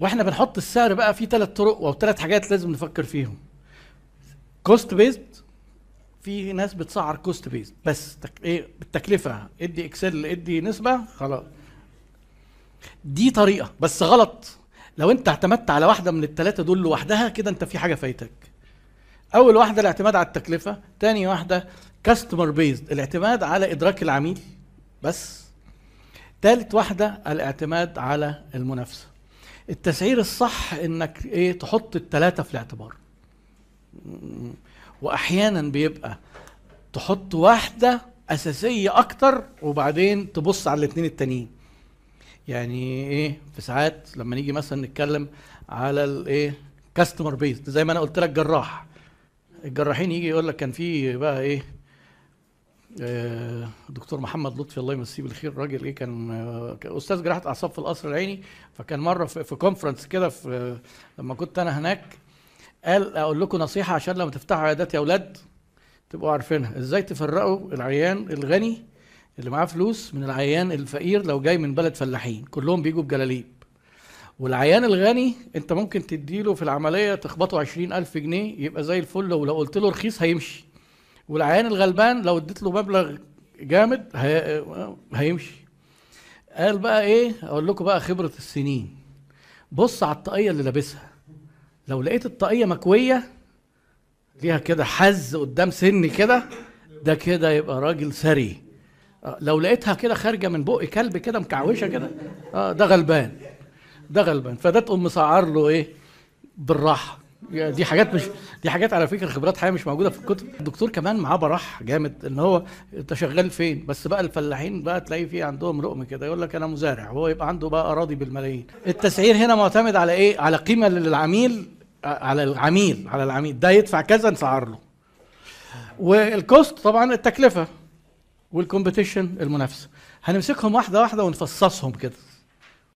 وإحنا بنحط السعر بقى في ثلاث طرق أو ثلاث حاجات لازم نفكر فيهم. cost based في ناس بتسعر cost based بس تك... إيه بالتكلفة ادي Excel ادي نسبة خلاص. دي طريقة بس غلط. لو انت اعتمدت على واحدة من الثلاثه دول لوحدها كده انت في حاجة فايتك. أول واحدة الاعتماد على التكلفة تاني واحدة customer based الاعتماد على إدراك العميل بس. ثالث واحدة الاعتماد على المنافسة. التسعير الصح إنك إيه تحط الثلاثه في الاعتبار. وأحيانا بيبقى تحط واحدة أساسية أكتر وبعدين تبص على الاثنين التانيين. يعني إيه في ساعات لما نيجي مثلا نتكلم على الايه كاستمر بيز زي ما أنا قلت لك جراح. الجراحين يجي يقول لك كان في بقى إيه آه، دكتور محمد لطفي الله يمسيه بالخير. راجل إيه كان آه، كان أستاذ جراحة أعصاب في القصر العيني. فكان مرة في, كونفرنس كده في لما كنت أنا هناك قال أقول لكم نصيحة عشان لما تفتحوا عيادات يا أولاد تبقوا عارفينها. إزاي تفرقوا العيان الغني اللي معاه فلوس من العيان الفقير لو جاي من بلد فلاحين؟ كلهم بيجوا بجلاليب. والعيان الغني أنت ممكن تديله في العملية تخبطه عشرين ألف جنيه يبقى زي الفل. ولو قلت له رخيص هيمشي. والعيان الغلبان لو اديت له مبلغ جامد هي... هيمشي. قال بقى إيه؟ أقول لكم بقى خبرة السنين. بص على الطاقية اللي لابسها. لو لقيت الطاقية مكوية ليها كده حز قدام سني كده ده كده يبقى راجل ثري لو لقيتها كده خارجة من بق كلب كده مكعوشة كده آه ده غلبان. ده غلبان. فده تقوم مسعر له إيه؟ بالراحة. دي حاجات مش دي حاجات على فكرة خبرات حياة مش موجودة في الكتب. الدكتور كمان معاه براح جامد إن هو أنت شغال فين؟ بس بقى الفلاحين بقى تلاقي في عندهم رقم كده يقول لك أنا مزارع وهو يبقى عنده بقى أراضي بالملايين. التسعير هنا معتمد على إيه؟ على قيمة للعميل على العميل على العميل. ده يدفع كذا نسعر له. وال cost طبعا التكلفة وال competition المنافسة. هنمسكهم واحدة واحدة ونفصصهم كده.